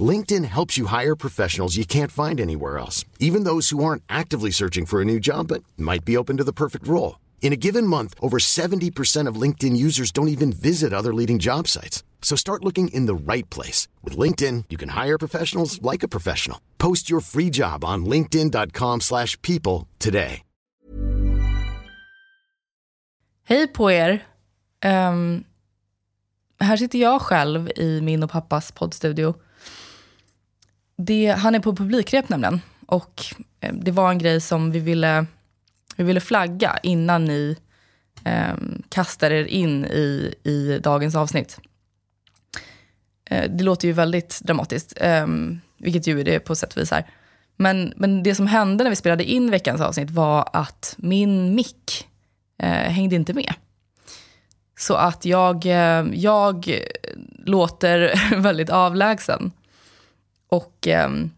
LinkedIn helps you hire professionals you can't find anywhere else, even those who aren't actively searching for a new job but might be open to the perfect role. In a given month, over 70% of LinkedIn users don't even visit other leading job sites. So start looking in the right place. With LinkedIn, you can hire professionals like a professional. Post your free job on linkedin.com slash people today. Hej på er. Ehm, här sitter jag själv i min och pappas poddstudio. Det, han är på publikrep nämligen. Och eh, det var en grej som vi ville, vi ville flagga innan ni eh, kastar er in i, i dagens avsnitt. Eh, det låter ju väldigt dramatiskt, eh, vilket ju är det på sätt och vis här. Men, men det som hände när vi spelade in veckans avsnitt var att min mick eh, hängde inte med. Så att jag, eh, jag låter väldigt avlägsen. Och, ehm,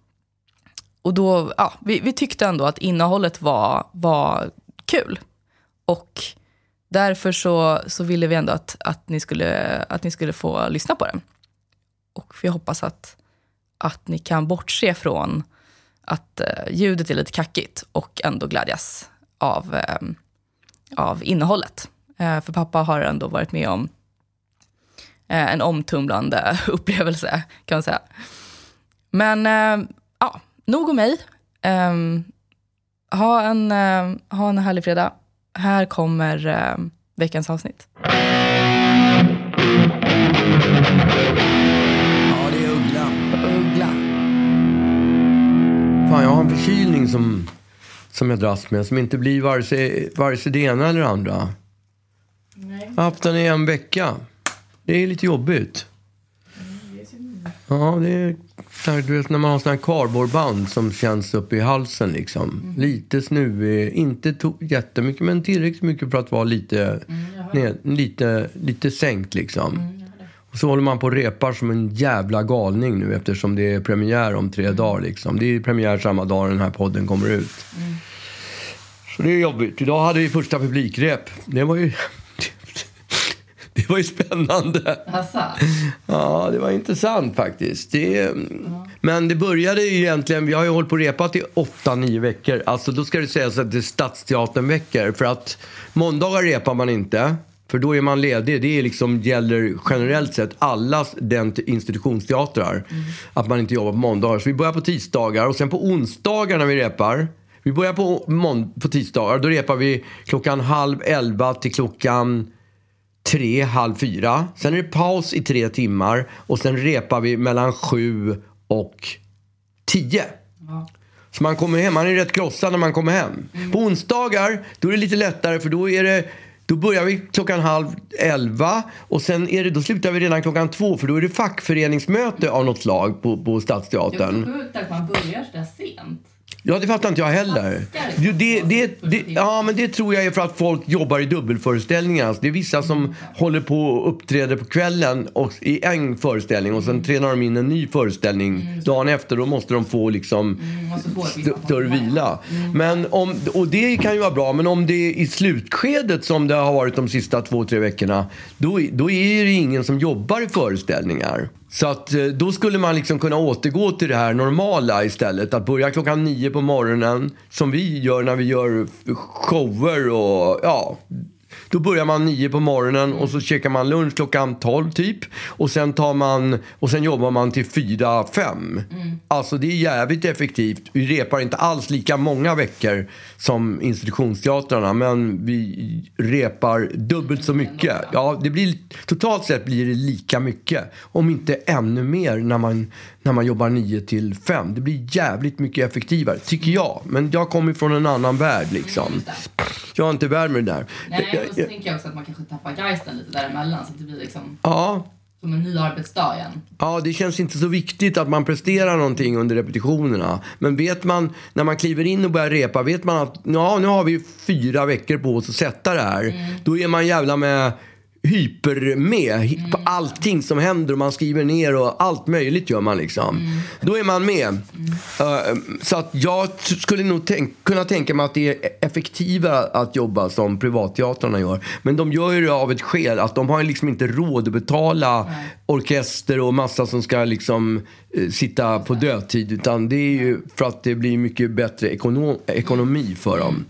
och då, ja, vi, vi tyckte ändå att innehållet var, var kul. Och därför så, så ville vi ändå att, att, ni skulle, att ni skulle få lyssna på den. Och vi hoppas att, att ni kan bortse från att eh, ljudet är lite kackigt och ändå glädjas av, eh, av innehållet. Eh, för pappa har ändå varit med om eh, en omtumlande upplevelse, kan man säga. Men eh, ja, nog om mig. Ehm, ha, en, eh, ha en härlig fredag. Här kommer eh, veckans avsnitt. Ja, det är Uggla. Uggla. Fan, jag har en förkylning som, som jag dras med. Som inte blir vare sig, vare sig det ena eller det andra. Jag har haft den i en vecka. Det är lite jobbigt. Ja, det är här, du vet, när man har såna här kardborreband som känns uppe i halsen. Liksom. Lite snuvig, inte to- jättemycket men tillräckligt mycket för att vara lite, ned, lite, lite sänkt. Liksom. Och så håller man på och repar som en jävla galning nu eftersom det är premiär om tre dagar. Liksom. Det är premiär samma dag den här podden kommer ut. Så det är jobbigt. Idag hade vi första publikrep. Det var ju... Det var ju spännande. Ja, det var intressant faktiskt. Det, Men det började ju egentligen, vi har ju hållit på och repat i åtta, nio veckor. Alltså då ska det sägas att det är Stadsteatern-veckor. För att måndagar repar man inte. För då är man ledig. Det är liksom, gäller generellt sett alla den institutionsteatrar. Att man inte jobbar på måndagar. Så vi börjar på tisdagar och sen på onsdagar när vi repar. Vi börjar på, på tisdagar. Då repar vi klockan halv elva till klockan tre, halv fyra. Sen är det paus i tre timmar och sen repar vi mellan sju och tio. Så man kommer hem, man är rätt krossad när man kommer hem. På onsdagar, då är det lite lättare för då är det då börjar vi klockan halv elva och sen är det, då slutar vi redan klockan två för då är det fackföreningsmöte av något slag på, på Stadsteatern. sjukt att man börjar så där sent. Ja, det fattar inte jag heller. Det, det, det, ja, men det tror jag är för att folk jobbar i dubbelföreställningar. Alltså, det är vissa som håller på och uppträder på kvällen och, i en föreställning och sen tränar de in en ny föreställning dagen efter. Då måste de få liksom st- större vila. Men om, och det kan ju vara bra, men om det är i slutskedet som det har varit de sista två, tre veckorna, då, då är det ingen som jobbar i föreställningar. Så att eh, då skulle man liksom kunna återgå till det här normala istället. Att börja klockan nio på morgonen som vi gör när vi gör shower och ja, då börjar man nio på morgonen och så käkar man lunch klockan 12 typ. Och sen, tar man, och sen jobbar man till fyra fem. Alltså det är jävligt effektivt. Vi repar inte alls lika många veckor som institutionsteatrarna. Men vi repar dubbelt så mycket. Ja, det blir, totalt sett blir det lika mycket. Om inte ännu mer när man, när man jobbar 9 till 5. Det blir jävligt mycket effektivare, tycker jag. Men jag kommer från en annan värld liksom. Jag är inte värd med det där. Nej, så tänker jag också att man kanske tappar geisten lite däremellan så att det blir liksom Ja, som en ny arbetsdag igen. Ja, det känns inte så viktigt att man presterar någonting under repetitionerna. Men vet man, när man kliver in och börjar repa, vet man att ja, nu har vi fyra veckor på oss att sätta det här. Då är man jävla med hyper med på allting som händer och man skriver ner och allt möjligt gör man liksom. Då är man med. Eh, så att jag skulle nog tänk, kunna tänka mig att det är effektivare att jobba som privatteatrarna gör. Men de gör ju det av ett skäl att de har liksom inte råd att betala orkester och massa som ska liksom eh, sitta på dödtid. Utan det är ju för att det blir mycket bättre ekono- ekonomi för dem.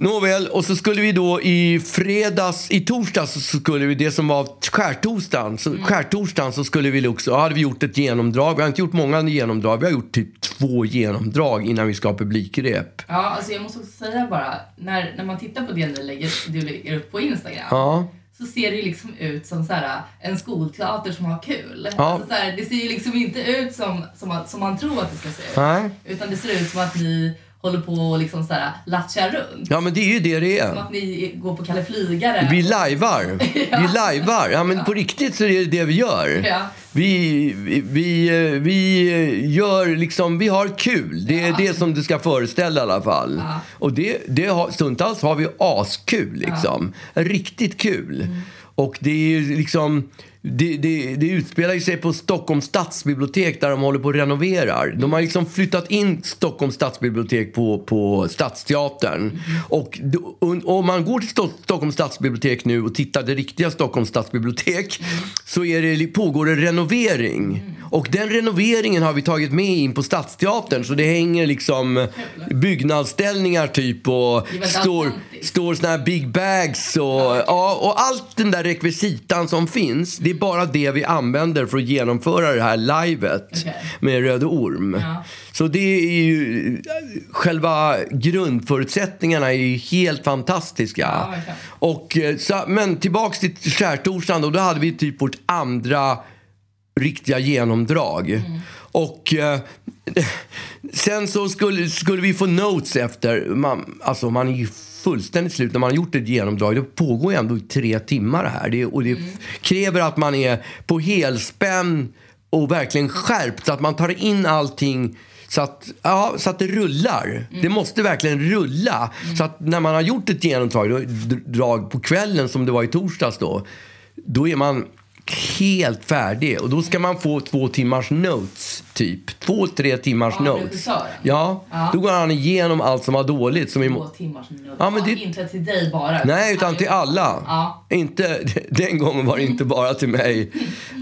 Nåväl, och så skulle vi då i fredags, i torsdags så skulle vi, det som var skärtorsdagen, så, skärtorsdagen så skulle vi också, ja, hade vi gjort ett genomdrag. Vi har inte gjort många genomdrag, vi har gjort typ två genomdrag innan vi ska ha publikrep. Ja, alltså jag måste också säga bara, när, när man tittar på det ni lägger, du lägger upp på Instagram Ja. så ser det ju liksom ut som så här, en skolteater som har kul. Ja. Alltså så här, det ser ju liksom inte ut som, som, som man tror att det ska se ut. Nej. Utan det ser ut som att ni håller på och liksom så här, latchar runt. Ja men det är ju det det Som är. att ni går på Kalle Flygare. Vi lajvar. Vi lajvar. Ja men på riktigt så är det det vi gör. Ja. Vi, vi, vi, vi gör liksom, vi har kul. Det är det som det ska föreställa i alla fall. Och det, det har, stundtals har vi askul liksom. Riktigt kul. Och det är ju liksom, det, det, det utspelar sig på Stockholms stadsbibliotek där de håller på och renoverar. De har liksom flyttat in Stockholms stadsbibliotek på, på Stadsteatern. Och om man går till Sto- Stockholms stadsbibliotek nu och tittar det riktiga Stockholms stadsbibliotek så är det, pågår det renovering. Och den renoveringen har vi tagit med in på Stadsteatern så det hänger liksom byggnadsställningar typ och står, står såna här big bags och, ja, och allt den där rekvisitan som finns det bara det vi använder för att genomföra det här livet Okej. med Röde Orm. Ja. Så det är ju, själva grundförutsättningarna är ju helt fantastiska. Ja, och, eh, så, men tillbaks till skärtorsdagen då, då hade vi typ vårt andra riktiga genomdrag. Mm. Och eh, sen så skulle, skulle vi få notes efter. Man, alltså man är ju fullständigt slut när man har gjort ett genomdrag. Det pågår ju ändå i tre timmar här. Det, och det Mm. kräver att man är på helspänn och verkligen skärpt. Så att man tar in allting så att, ja, så att det rullar. Mm. Det måste verkligen rulla. Så att när man har gjort ett genomdrag på kvällen som det var i torsdags då. Då är man helt färdig. Och då ska man få två timmars notes, typ. Två, tre timmars Ja, notes. Ja, Ja. då går han igenom allt som var dåligt. Som Två timmars nu. Ja, men det- Inte till dig bara. Nej, utan till alla. Ja. Inte, den gången var det inte bara till mig.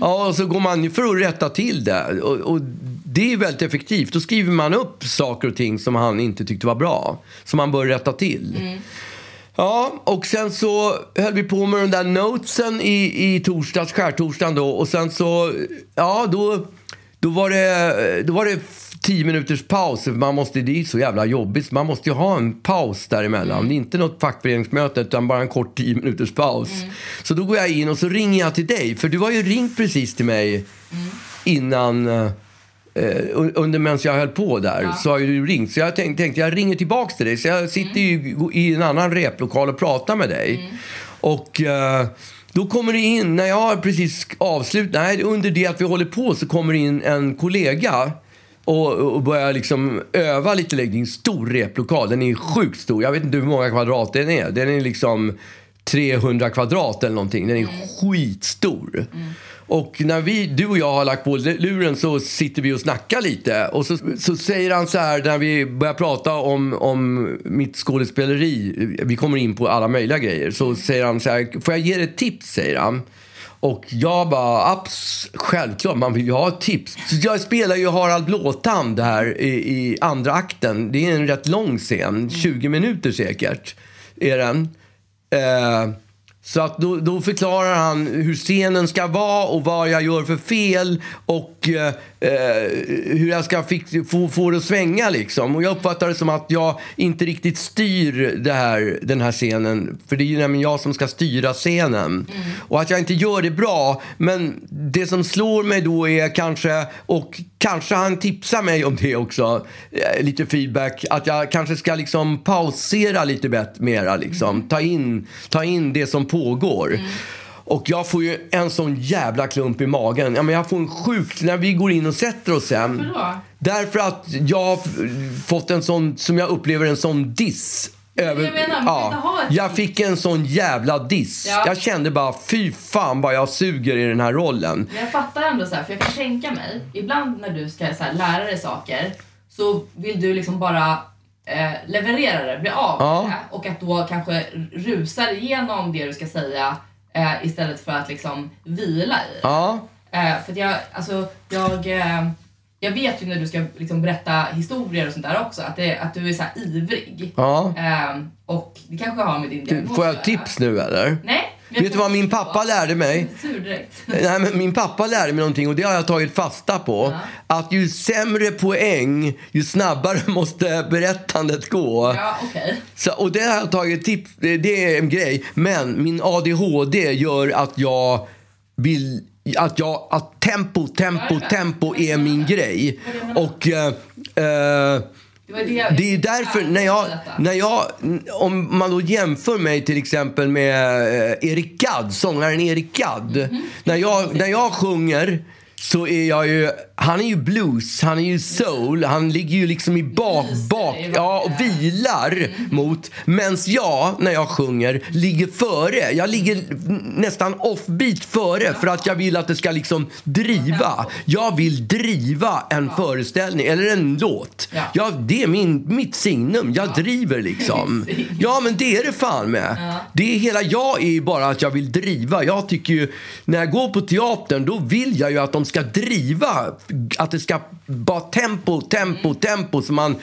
Ja, och så går man för att rätta till det. Och, och det är väldigt effektivt. Då skriver man upp saker och ting som han inte tyckte var bra. Som man bör rätta till. Ja, och sen så höll vi på med den där notesen i, i torsdags, skärtorsdagen då. Och sen så, ja då, då var det, då var det tio minuters paus. Man måste, det är så jävla jobbigt. Man måste ju ha en paus däremellan. Det är inte något fackföreningsmöte utan bara en kort tio minuters paus. Så då går jag in och så ringer jag till dig. För du har ju ringt precis till mig innan un- under medan jag höll på där så har du ringt. Så jag tänkte, tänkte jag ringer tillbaks till dig. Så jag sitter ju i en annan replokal och pratar med dig. Och eh, då kommer det in, när jag har precis avslutat, nej under det att vi håller på så kommer det in en kollega och, och börjar liksom öva lite längre. Det är en stor replokal, den är sjukt stor. Jag vet inte hur många kvadrat den är. Den är liksom 300 kvadrat eller någonting. Den är skitstor. Och när vi, du och jag har lagt på luren så sitter vi och snackar lite. Och så, så säger han så här när vi börjar prata om, om mitt skådespeleri. Vi kommer in på alla möjliga grejer. Så säger han så här, får jag ge dig ett tips? säger han. Och jag bara, abs, självklart, man vill ju ha ett tips. Så jag spelar ju Harald Blåtand här i, i andra akten. Det är en rätt lång scen, 20 minuter säkert är den. Eh, så att då, då förklarar han hur scenen ska vara och vad jag gör för fel och eh, eh, hur jag ska fix, få, få det att svänga. Liksom. Och jag uppfattar det som att jag inte riktigt styr det här, den här scenen. För det är ju nämligen jag som ska styra scenen. Och att jag inte gör det bra. Men det som slår mig då är kanske, och kanske han tipsar mig om det också, eh, lite feedback, att jag kanske ska liksom pausera lite bättre, mera. Liksom. Ta, in, ta in det som pågår. Och jag får ju en sån jävla klump i magen. Ja, men jag får en sjuk... När vi går in och sätter oss sen. Varför då? Därför att jag har fått en sån, som jag upplever en sån diss. Över, jag menar, ett- jag fick en sån jävla diss. Ja. Jag kände bara, fy fan vad jag suger i den här rollen. Men jag fattar ändå så här, för jag kan tänka mig, ibland när du ska så här, lära dig saker så vill du liksom bara eh, leverera det, bli av med Ja. det och att då kanske rusar igenom det du ska säga eh, istället för att liksom vila i. Ja, Eh, för att jag, alltså, jag, eh, jag vet ju när du ska liksom berätta historier och sånt där också, att, det, att du är så här ivrig. ja. Eh, och det kanske har med din diagnos Får att jag göra. tips nu eller? Nej. Vet du vad min pappa lärde mig? Nej, men min pappa lärde mig någonting och det har jag tagit fasta på. Att ju sämre poäng, ju snabbare måste berättandet gå. Ja, okej. Så, och det har jag tagit tips, det det är en grej. Men min ADHD gör att jag vill, att jag, att tempo, tempo, tempo är min grej. Och eh, eh, Det det jag... det är därför när jag, när jag, om man då jämför mig till exempel med eh, Erik Gadd, sångaren Erik Gadd. Mhm. När, jag, när jag sjunger så är jag ju, han är ju blues, han är ju soul, han ligger ju liksom i bak, bak, ja och vilar mot. Mens jag, när jag sjunger, ligger före. Jag ligger nästan offbeat före för att jag vill att det ska liksom driva. Jag vill driva en föreställning, eller en låt. Ja. Det är min, mitt signum. Jag driver liksom. Ja, men det är det fan med. Det är hela jag är ju bara att jag vill driva. Jag tycker ju, när jag går på teatern, då vill jag ju att de ska driva. Att det ska vara tempo, tempo, tempo. Så man...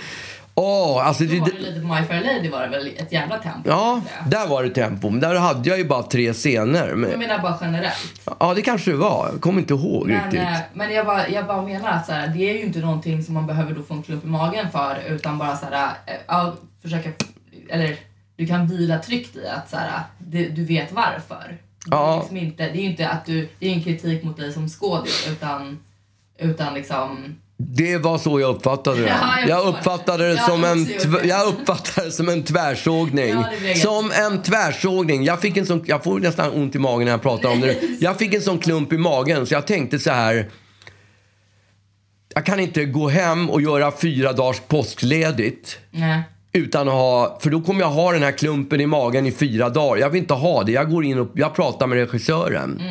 Åh, alltså Då det, var det, lite på My Fair Lady var det väl ett jävla tempo? Ja, där var det tempo. Men där hade jag ju bara tre scener. Jag Men, menar bara generellt. ja, det kanske det var. Jag kommer inte ihåg Men, riktigt. eh, men jag, bara, jag bara menar att så här, det är ju inte någonting som man behöver då få en klump i magen för utan bara så här, eh, ja, försöka, eller du kan vila tryggt i att så här, det, du vet varför. Det är, Ja. liksom inte, det är ju inte att du, det är en kritik mot dig som skådis utan, utan liksom Det var så jag uppfattade det. Ja, jag uppfattade det som en, det. jag uppfattade det som en tvärsågning. Ja, som en tvärsågning. Jag, fick en sån, jag får nästan ont i magen när jag pratar om det. Jag fick en sån klump i magen så jag tänkte så här. Jag kan inte gå hem och göra fyra dagars påskledigt. nej. Utan att ha, för då kommer jag ha den här klumpen i magen i fyra dagar. Jag vill inte ha det. Jag går in och jag pratar med regissören.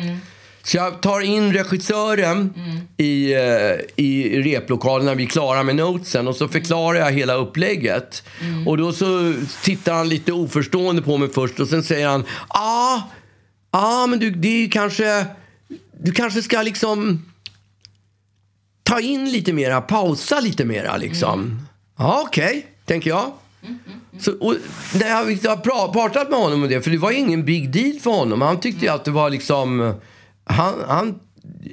Så jag tar in regissören i, eh, i replokalen när vi är klara med notesen och så förklarar jag hela upplägget. Och då så tittar han lite oförstående på mig först och sen säger han Ja, ah, ah, men du, det är kanske, du kanske ska liksom ta in lite mera, pausa lite mera liksom. Ja, okej, tänker jag. Så, och när jag har pra- pratat med honom om det, för det var ingen big deal för honom. Han tyckte ju att det var liksom... Han, han,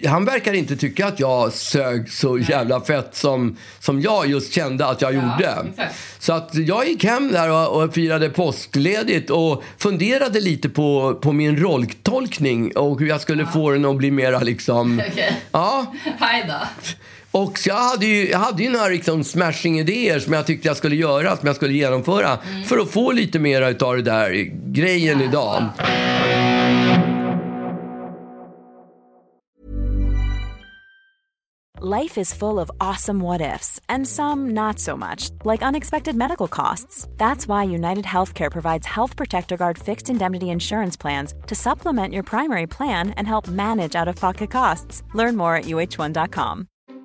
han verkar inte tycka att jag sög så jävla fett som, som jag just kände att jag gjorde. exakt. Så att jag gick hem där och, och firade påskledigt och funderade lite på, på min rolltolkning och hur jag skulle få den att bli mera liksom... Okej. Ja, Hej då. Och så jag hade ju, jag hade ju några liksom smashing-idéer som jag tyckte jag skulle göra, som jag skulle genomföra för att få lite mer utav det där grejen idag. Life is full of awesome what ifs, and some not so much, like unexpected medical costs. That's why United Healthcare provides Health Protector Guard fixed indemnity insurance plans to supplement your primary plan and help manage out of pocket costs. Learn more at uh1.com.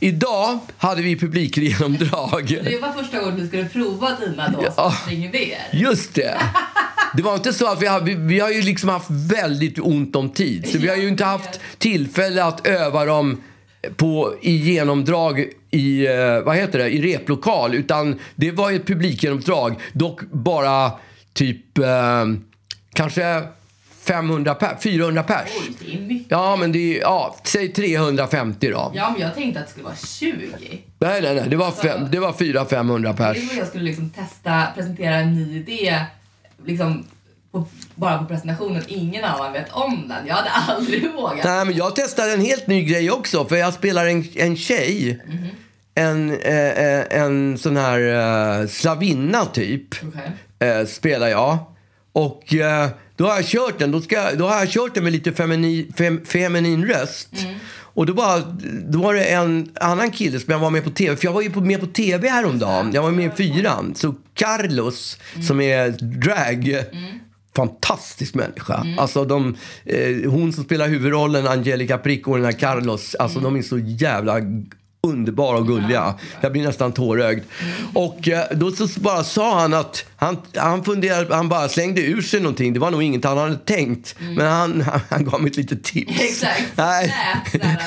Idag hade vi publikgenomdrag. Det var första gången du skulle prova dina då, Ja. Just det. Det var inte så att vi har, vi, vi har ju liksom haft väldigt ont om tid. Så vi har ju inte haft tillfälle att öva dem på, i genomdrag i, eh, vad heter det, i replokal. Utan det var ju ett publikgenomdrag. Dock bara typ eh, kanske 500 per, 400 pers. Oj. Ja, men det är, ja, säg 350 då. Ja, men jag tänkte att det skulle vara 20. Nej, nej, nej. Det var, fem, det var 400-500 pers. Det var jag skulle liksom testa, presentera en ny idé, liksom på, bara på presentationen. Ingen annan vet om den. Jag hade aldrig vågat. Nej, men jag testade en helt ny grej också. För jag spelar en, en tjej. En, eh, eh, en sån här eh, slavinna typ. Okej. Eh, spelar jag. Och eh, då har jag kört den. Då, ska, då har jag kört den med lite femini, fem, feminin röst. Och då var, då var det en annan kille som jag var med på tv. För jag var ju på, med på tv häromdagen. Jag var med i fyran. Så Carlos, som är drag. Fantastisk människa. Alltså de, eh, hon som spelar huvudrollen, Angelica Prick och den här Carlos. Alltså de är så jävla underbara och gulliga. Jag blir nästan tårögd. Och eh, då så bara sa han att han, han funderade, han bara slängde ur sig någonting. Det var nog inget han hade tänkt. Men han, han, han gav mig ett litet tips. Exakt. Nej.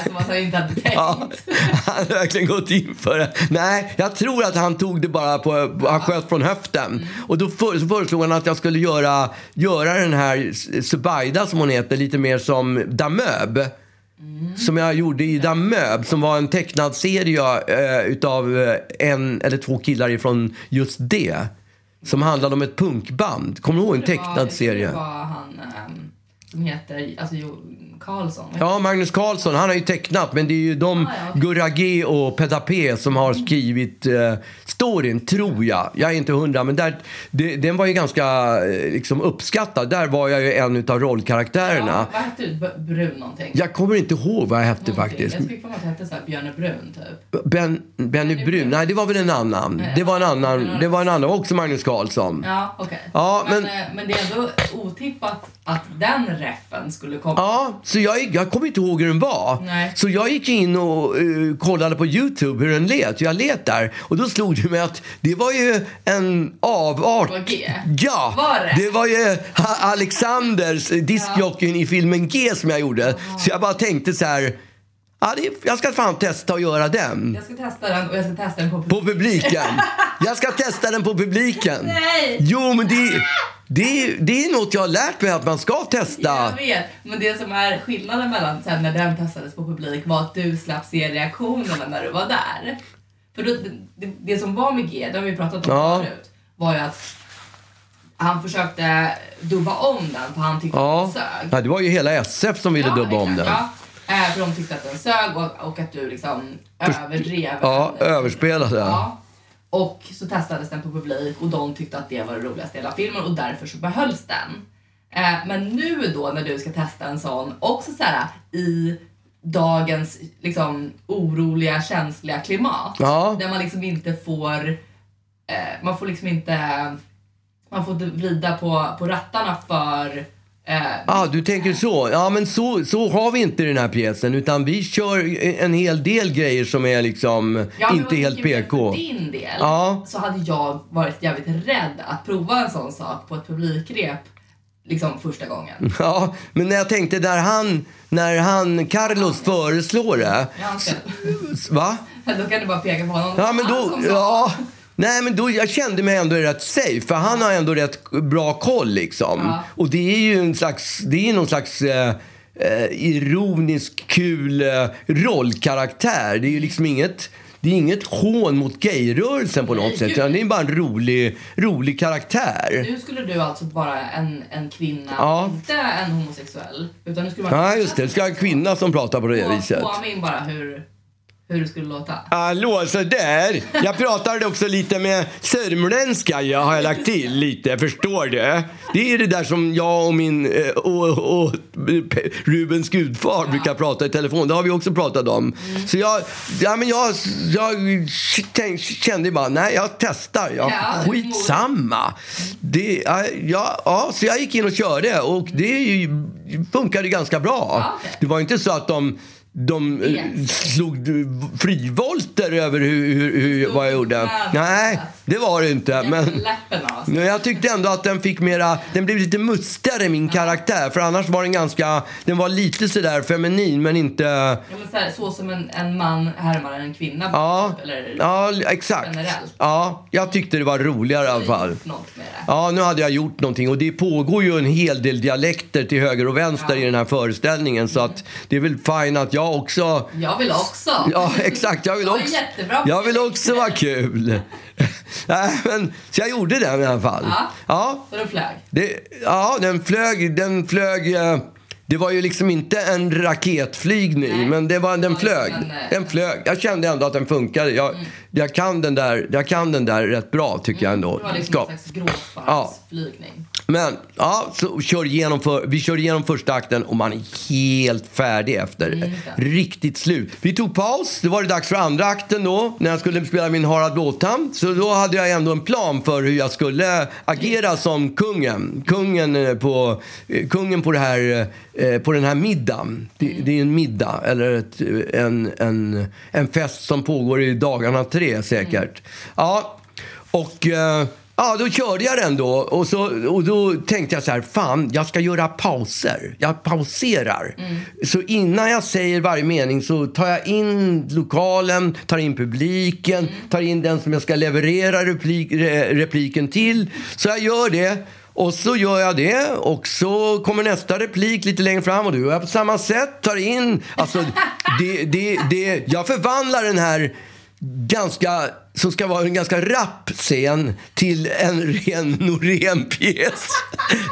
Som att han inte hade tänkt. Ja, han hade verkligen gått in för det. Nej, jag tror att han tog det bara på, han sköt från höften. Och då för, så föreslog han att jag skulle göra, göra den här Subaida som hon heter lite mer som Damöb. Som jag gjorde i Damöb som var en tecknad serie eh, utav eh, en eller två killar ifrån just det. Som handlade om ett punkband. Kommer du ihåg en var- tecknad serie? Det var han ehm, som heter alltså, Karlsson. Ja, Magnus Carlsson, han har ju tecknat, men det är ju de, Ah, ja. Gurra G och Peda P som har skrivit eh, storyn, tror jag. Jag är inte hundra, men där, det, den var ju ganska eh, liksom, uppskattad. Där var jag ju en av rollkaraktärerna. Ja, vad hette du? Brun någonting? Jag kommer inte ihåg vad jag hette Någonting. faktiskt. Jag fick för mig att det hette så här Björne Brun typ. Ben, Benny Brun, nej det var väl en annan. Det var en annan, det var en annan, också Magnus Carlsson. Ja, okej. Ja, men, men- eh, men det är ändå otippat att den reffen skulle komma. Ja, så jag, jag kommer inte ihåg hur den var. Nej. Så jag gick in och eh, kollade på Youtube hur den lät. Jag lät där och då slog det mig att det var ju en avart. Det var G. Ja, Var det? det var ju Alexanders, diskjockeyn i filmen G som jag gjorde. Så jag bara tänkte så här, ja, det, jag ska fan testa att göra den. Jag ska testa den och jag ska testa den på På publiken. Jag ska testa den på publiken. Nej! Jo, men det, det, det är något jag har lärt mig att man ska testa. Jag vet, men det som är skillnaden mellan sen när den testades på publik var att du slapp se reaktionerna när du var där. För då, det, det, som var med G, det har vi pratat om Ja. förut, var ju att han försökte dubba om den för han tyckte Ja. att den sög. ja, det var ju hela SF som ville Ja, dubba om den. Ja, Eh, för de tyckte att den sög och, och att du liksom överdrev. Ja, den. överspelade. Ja. Och så testades den på publik och de tyckte att det var det roligaste i hela filmen och därför så behölls den. Eh, men nu då när du ska testa en sån, också så här i dagens liksom oroliga, känsliga klimat. Ja. Där man liksom inte får, eh, man får liksom inte, man får inte vrida på, på rattarna för Ah, du tänker så. Ja, men så, så har vi inte den här pjäsen. Utan vi kör en hel del grejer som är liksom Ja, inte helt PK. För din del Ja. så hade jag varit jävligt rädd att prova en sån sak på ett publikrep liksom första gången. Ja, men när jag tänkte när han, när han Carlos föreslår det. Ja, ska, Va? då kan du bara peka på honom. Ja, men då, ja. Nej, men då, jag kände mig ändå rätt safe, för han har ändå rätt bra koll liksom. Ja. Och det är ju en slags, det är någon slags eh, eh, ironisk, kul eh, rollkaraktär. Det är ju liksom inget, det är inget hån mot gayrörelsen på något Nej, sätt, utan det är bara en rolig, rolig karaktär. Nu skulle du alltså vara en, en kvinna, Ja. inte en homosexuell. Utan du skulle vara Ja, just det. Det ska vara en kvinna som pratar på det viset. Påminn bara hur, hur det skulle låta? Hallå, så där. Jag pratade också lite med sörmländska, jag har jag lagt till lite, förstår du? Det är det där som jag och min eh, och, och Rubens gudfar brukar prata i telefon. Det har vi också pratat om. Så jag, ja, men jag, jag tänk, kände bara, nej jag testar. Jag, Ja, skitsamma. Det, ja, ja, ja, så jag gick in och körde och det funkade ganska bra. Ja, okej. Det var inte så att de de eh, Yes. slog frivolter över hur, hur, hur, vad jag gjorde. Nej, det var det inte. Men, men jag tyckte ändå att den fick mera, den blev lite mustigare min karaktär. För annars var den ganska, den var lite sådär feminin men inte... Ja, men så, här, så som en, en man härmar en kvinna. Ja, Eller ja exakt. generellt. Ja, jag tyckte det var roligare i alla fall. Ja, nu hade jag gjort någonting och det pågår ju en hel del dialekter till höger och vänster i den här föreställningen så att det är väl fine att jag också Jag vill också. Ja, exakt. Jag vill Ja, också, jag vill också vara kul. Nej, men, så jag gjorde den i alla fall. Ja. Ja, den flög. det, ja den flög. Den flög eh, det var ju liksom inte en raketflygning, Nej. men det var, den flög. en, eh, Den flög. Jag kände ändå att den funkade. Jag, jag, kan, den där, jag kan den där rätt bra, tycker jag ändå. Det var liksom en slags gråsparksflygning. Men ja, så kör igenom för, vi kör igenom första akten och man är helt färdig efter. Mm, Riktigt slut. Vi tog paus. Det var det dags för andra akten då, när jag skulle spela min Harald Blåtand. Så då hade jag ändå en plan för hur jag skulle agera som kungen. Kungen eh, på, eh, kungen på, det här, eh, på den här middagen. Det, det är en middag, eller ett, en, en, en fest som pågår i dagarna tre säkert. Ja, och... Ja, då körde jag den då. Och, så, och då tänkte jag så här, fan, jag ska göra pauser. Jag pauserar. Så innan jag säger varje mening så tar jag in lokalen, tar in publiken, tar in den som jag ska leverera replik, re, repliken till. Så jag gör det. Och så gör jag det och så kommer nästa replik lite längre fram och då gör jag på samma sätt. Tar in, alltså det, det, det, jag förvandlar den här ganska, som ska vara en ganska rapp scen till en ren Norén-pjäs.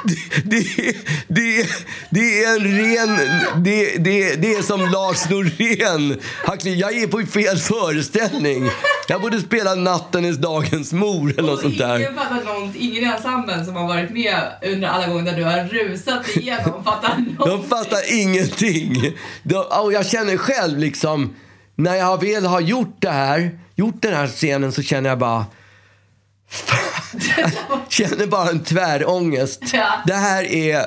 Det, det, det, det är en ren... Det, det, det är som Lars Norén. Jag är på fel föreställning. Jag borde spela Natten dagens mor eller något sånt där. Ingen fattar någonting. Ingen i ensemblen som har varit med under alla gånger där du har rusat igenom fattar De någonting. fattar ingenting. De, och jag känner själv liksom, när jag väl har gjort det här, gjort den här scenen så känner jag bara jag känner bara en tvärångest. Ja. Det här är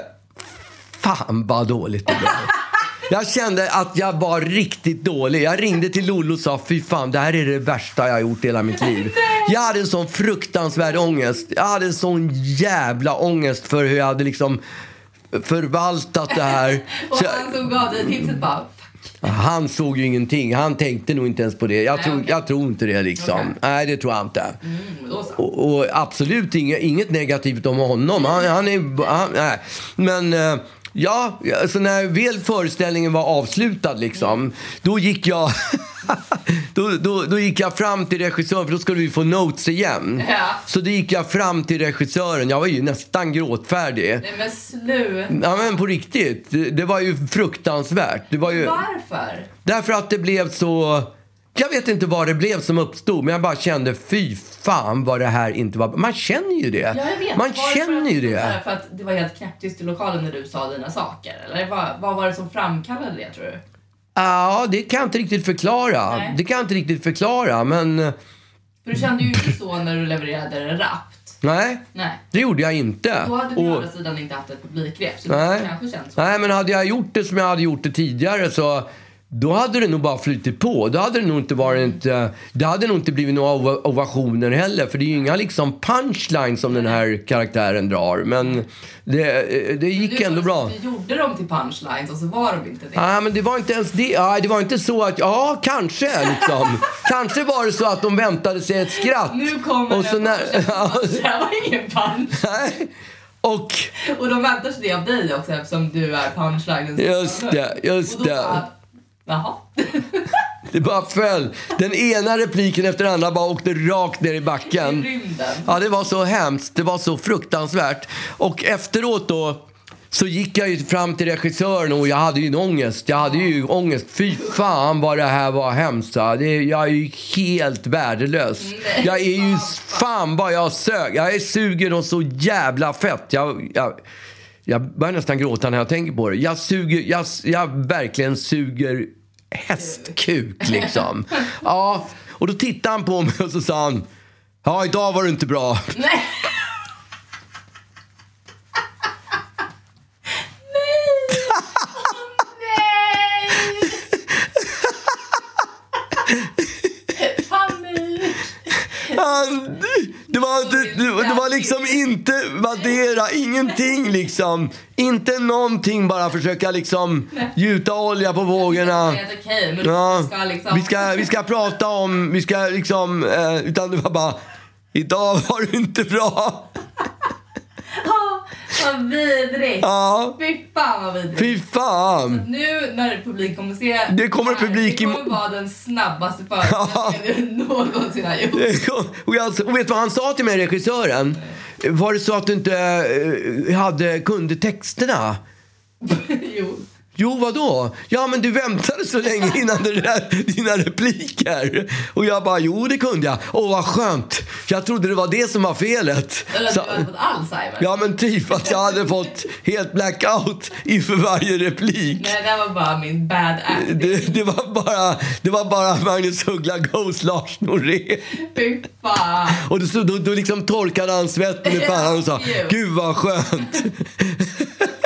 fan vad dåligt det blev. Jag kände att jag var riktigt dålig. Jag ringde till Lollo och sa fy fan det här är det värsta jag har gjort i hela mitt liv. Jag hade en sån fruktansvärd ångest. Jag hade en sån jävla ångest för hur jag hade liksom förvaltat det här. Och han som gav dig tipset bara, han såg ju ingenting. Han tänkte nog inte ens på det. Jag, Nej, tror, okej. jag tror inte det liksom. Okej. Nej, det tror jag inte. mm. Och, och absolut inget, inget negativt om honom. Han, han är... Han, nej. Men... Ja, alltså när väl föreställningen var avslutad liksom, då gick jag... då, då, då gick jag fram till regissören, för då skulle vi få notes igen. Ja. Så då gick jag fram till regissören. Jag var ju nästan gråtfärdig. Nej men sluta. Ja, men på riktigt. Det, det var ju fruktansvärt. Det var ju... Varför? Därför att det blev så... Jag vet inte vad det blev som uppstod, men jag bara kände fy fan vad det här inte var... Man känner ju det. Ja, jag vet. Man Var det känner ju att, så det. För att det var helt knäpptyst i lokalen när du sa dina saker? Eller vad, vad var det som framkallade det tror du? Ja, det kan jag inte riktigt förklara. Nej. Det kan jag inte riktigt förklara, men... eh, För du kände ju inte så när du levererade det rappt. Nej, Nej. det gjorde jag inte. Då hade du å Och- andra sidan inte haft ett publikgrepp. Så Nej. det kanske känns så. Nej, men hade jag gjort det som jag hade gjort det tidigare så då hade det nog bara flyttit på. Då hade det nog inte varit... eh, Det hade nog inte blivit några ova- ovationer heller. För det är ju inga liksom punchlines som den här karaktären drar. Men det, eh, det gick Du ändå bra. Vi gjorde dem till punchlines och så var de inte det. Ja, men det var inte ens det. Ja, det var inte så att... Ja, kanske liksom. kanske var det så att de väntade sig ett skratt. Nu kommer Och så den när. Det här var ingen punch. Nej. Och... Och de väntar sig det av dig också eftersom du är punchlinen. Just det, just det. Jaha. Det bara föll. Den ena repliken efter den andra bara åkte rakt ner i I backen. rymden. Ja, det var så hemskt. Det var så fruktansvärt. Och efteråt då så gick jag ju fram till regissören och jag hade ju en ångest. Jag hade ju ångest. Fy fan vad det här var hemskt. Det, jag är ju helt värdelös. Jag är ju fan vad jag sög. Jag är sugen och så jävla fett. Jag, jag, jag börjar nästan gråta när jag tänker på det. Jag suger, jag, jag verkligen suger hästkuk liksom. Ja, och då tittade han på mig och så sa han, ja idag var du inte bra. Nej. Nej! Panik! Han, det, var inte, det, var- det var liksom inte Madeira, ingenting liksom. Inte någonting, bara försöka liksom gjuta olja på vågorna. Ja, liksom... vi, ska, vi ska prata om, vi ska liksom, eh, utan det var bara, idag var du inte bra. Vad vidrigt! Ja, Fy fan vad vidrigt. fy fan. Nu när publik kommer se Det kommer här, publik Det kommer vara den snabbaste föreställningen du någonsin har gjort. Och, jag, och vet du vad han sa till mig, regissören? Var det så att du inte eh, hade, kunde texterna? jo. Vadå? Ja, men du väntade så länge innan det där, dina repliker. Och jag bara, jo, det kunde jag. Åh, vad skönt. Jag trodde det var det som var felet. Eller att Så, du hade fått Alzheimer. ja, men typ att jag hade fått helt blackout inför varje replik. Nej, det var bara min bad acting. Det, det, var bara, det var bara Magnus Uggla Ghost Lars Norén. Fy fan. Och då, då, då liksom torkade han svetten i pannan och sa, gud vad skönt.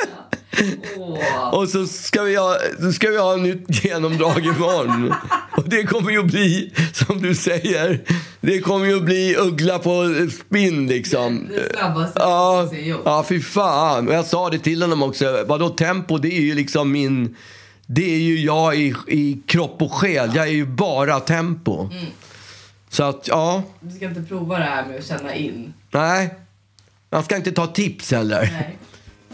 Och så ska vi ha, så ska vi ha ett nytt genomdrag imorgon. Och det kommer ju att bli, som du säger, det kommer ju att bli uggla på spinn liksom. Det snabbaste Ja, ja, fy fan. Och jag sa det till honom också. Vadå tempo? Det är ju liksom min... Det är ju jag i, i kropp och själ. Jag är ju bara tempo. Mm. Så att, ja. Du ska inte prova det här med att känna in. Nej. Man ska inte ta tips heller. Nej.